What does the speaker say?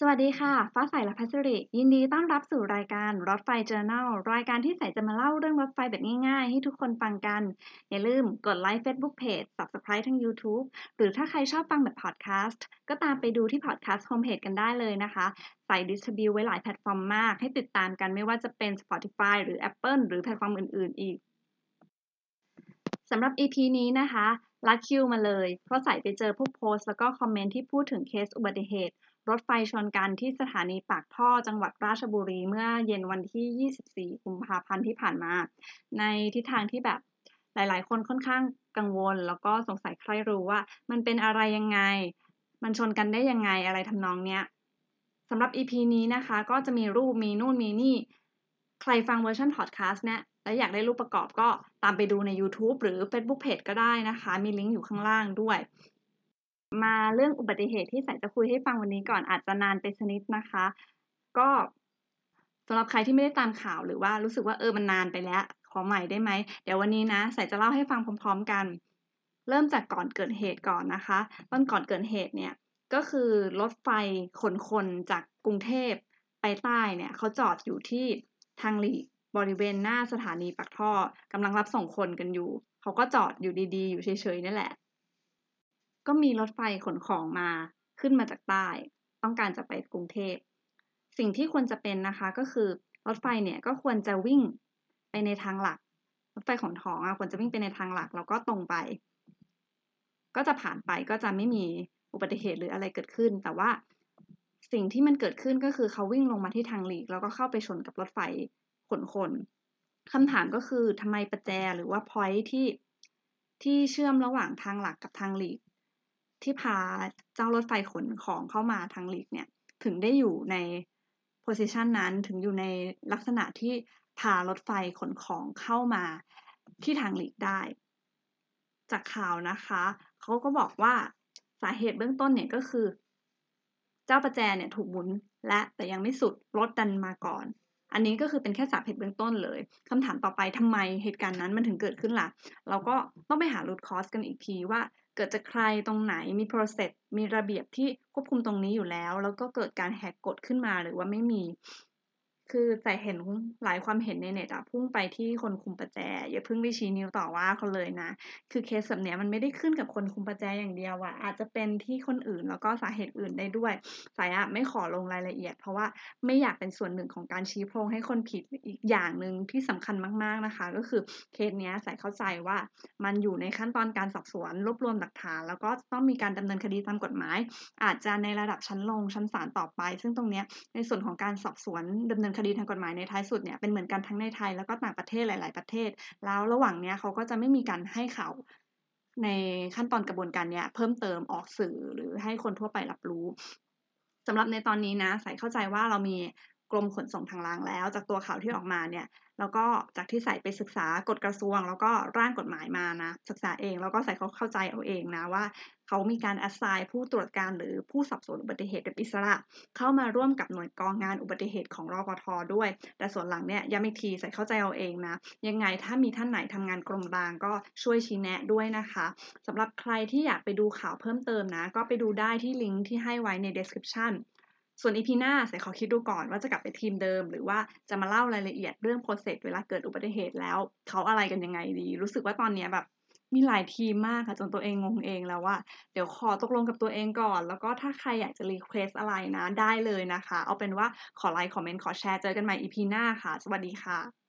สวัสดีค่ะ ฟ้าใสและพัชริ ยินดีต้อนรับสู่รายการรถไฟ Journal รายการที่ใสจะมาเล่าเรื่องรถไฟแบบง่ายๆ ให้ทุกคนฟังกัน อย่าลืมกดไลค์ Facebook Page Subscribe ทั้ง YouTube หรือถ้าใครชอบฟังแบบพอดแคสต์ก็ตามไปดูที่พอดแคสต์โฮมเพจกันได้เลยนะคะใส distribute ไว้หลายแพลตฟอร์มมาก ให้ติดตามกันไม่ว่าจะเป็น Spotify หรือ Apple หรือแพลตฟอร์มอื่นๆ อีกสำหรับ EP นี้นะคะลัดคิวมาเลย เพราะใสไปเจอพวกโพสต์แล้วก็คอมเมนต์ที่พูดถึงเคสอุบัติเหตุ รถไฟชนกันที่สถานีปากท่อจังหวัดราชบุรีเมื่อเย็นวันที่ 24 กุมภาพันธ์ที่ผ่านมา ในทิศทางที่แบบหลาย ๆ คนค่อนข้างกังวล แล้วก็สงสัยใครรู้ว่า มันเป็นอะไรยังไง มันชนกันได้ยังไงอะไรทำนองเนี้ยสำหรับ EP นี้นะคะ ก็จะมีรูปมีนู่นมีนี่ ใครฟังเวอร์ชันพอดแคสต์เนี่ยและอยากได้รูปประกอบก็ตามไปดูใน YouTube หรือ Facebook Page ก็ได้นะคะ มีลิงก์อยู่ข้างล่างด้วย มาเรื่องอุบัติเหตุที่ใส่จะคุยให้ฟังวันนี้ก่อนอาจจะนานไปสนิดนะคะ ก็สำหรับใครที่ไม่ได้ตามข่าวหรือว่ารู้สึกว่าเออมันนานไปแล้ว ขอใหม่ได้ไหม เดี๋ยววันนี้นะใส่จะเล่าให้ฟังพร้อม ๆ กัน เริ่มจากก่อนเกิดเหตุก่อนนะคะ ตอนก่อนเกิดเหตุเนี่ยก็คือรถไฟขนคนจากกรุงเทพไปใต้เนี่ยเขาจอดอยู่ที่ทางหลีกบริเวณหน้าสถานีปากท่อกำลังรับส่งคนกันอยู่ เขาก็จอดอยู่ดีๆ อยู่เฉยๆนี่แหละ ก็มีรถไฟขนของมาขึ้นมาจากใต้ ต้องการจะไปกรุงเทพ สิ่งที่ควรจะเป็นนะคะก็คือรถไฟเนี่ยก็ควรจะวิ่งไปในทางหลัก รถไฟขนของอะควรจะวิ่งไปในทางหลัก แล้วก็ตรงไป ก็จะผ่านไปก็จะไม่มีอุบัติเหตุหรืออะไรเกิดขึ้น แต่ว่าสิ่งที่มันเกิดขึ้นก็คือเขาวิ่งลงมาที่ทางหลีก แล้วก็เข้าไปชนกับรถไฟขนคนคำถามก็คือทำไมประแจหรือว่าพอยที่ที่เชื่อมระหว่างทางหลักกับทางหลีก ที่พาเจ้ารถไฟขนของเข้ามาทางหลีกเนี่ย ถึงได้อยู่ในโพสิชันนั้นถึงอยู่ในลักษณะที่พารถไฟขนของเข้ามาที่ทางหลีกได้ จากข่าวนะคะเขาก็บอกว่าสาเหตุเบื้องต้นเนี่ยก็คือ เจ้าประแจเนี่ยถูกหมุนและแต่ยังไม่สุดรถดันมาก่อน อันนี้ก็คือเป็นแค่สาเหตุเบื้องต้นเลยคำถามต่อไปทำไมเหตุการณ์นั้นมันถึงเกิดขึ้นล่ะ เราก็ต้องไปหา root cause กันอีกทีว่า เกิดจากใครตรงไหนมี process มีระเบียบที่ควบคุมตรงนี้อยู่แล้ว แล้วก็เกิดการแหกกฎขึ้นมาหรือว่าไม่มี คือแต่เห็นหลายความเห็นในเน็ตอะพุ่งไปที่คนคุมประแจ อย่าเพิ่งไปชี้นิ้วต่อว่าเขาเลยนะ คือเคสแบบเนี้ยมันไม่ได้ขึ้นกับคนคุมประแจอย่างเดียวอะอาจจะเป็นที่คนอื่นแล้วก็สาเหตุอื่นได้ด้วย สายอะไม่ขอลงรายละเอียด เพราะว่าไม่อยากเป็นส่วนหนึ่งของการชี้โพงให้คนผิดอีกอย่างหนึ่งที่สำคัญมากๆนะคะ ก็คือเคสเนี้ยสายเข้าใจว่ามันอยู่ในขั้นตอนการสอบสวนรวบรวมหลักฐาน แล้วก็ต้องมีการดำเนินคดีตามกฎหมาย อาจจะในระดับชั้นลงชั้นศาลต่อไป ซึ่งตรงเนี้ยในส่วนของการสอบสวนดำเนินคดีทางกฎหมายในท้ายสุดเนี่ยเป็นเหมือนกันทั้งในไทยแล้วก็ต่างประเทศหลาย ๆ ประเทศ แล้วระหว่างเนี้ยเขาก็จะไม่มีการให้ข่าวในขั้นตอนกระบวนการเนี้ยเพิ่มเติมออกสื่อหรือให้คนทั่วไปรับรู้สำหรับในตอนนี้นะ ใส่เข้าใจว่าเรามี รมขนส่งทางรางแล้ว จากตัวข่าวที่ออกมาเนี่ยแล้วก็จากที่ใส่ไปศึกษากฎกระทรวง แล้วก็ร่างกฎหมายมานะ ศึกษาเองแล้วก็ใส่เขาเข้าใจเอาเองนะว่า เขามีการแอสไซน์ผู้ตรวจการหรือผู้สอบสวนอุบัติเหตุแบบอิสระ เข้ามาร่วมกับหน่วยกองงานอุบัติเหตุของรอปทด้วย แต่ส่วนหลังเนี่ยย้ำอีกทีใส่เข้าใจเอาเองนะ ยังไงถ้ามีท่านไหนทำงานกรมรางก็ช่วยชี้แนะด้วยนะคะสำหรับใครที่อยากไปดูข่าวเพิ่มเติมนะ ก็ไปดูได้ที่ลิงก์ที่ให้ไว้ใน description ส่วน EP หน้าใสขอคิดดูก่อนว่าจะกลับไปทีมเดิม หรือว่าจะมาเล่ารายละเอียดเรื่อง process เวลาเกิดอุบัติเหตุแล้ว เขาอะไรกันยังไงดี รู้สึกว่าตอนนี้แบบมีหลายทีมมากค่ะจนตัวเองงงเองแล้วว่า เดี๋ยวขอตกลงกับตัวเองก่อน แล้วก็ถ้าใครอยากจะ request อะไรนะได้เลยนะคะ เอาเป็นว่าขอไลค์คอมเมนต์ขอแชร์เจอกันใหม่อีพีหน้าค่ะ สวัสดีค่ะ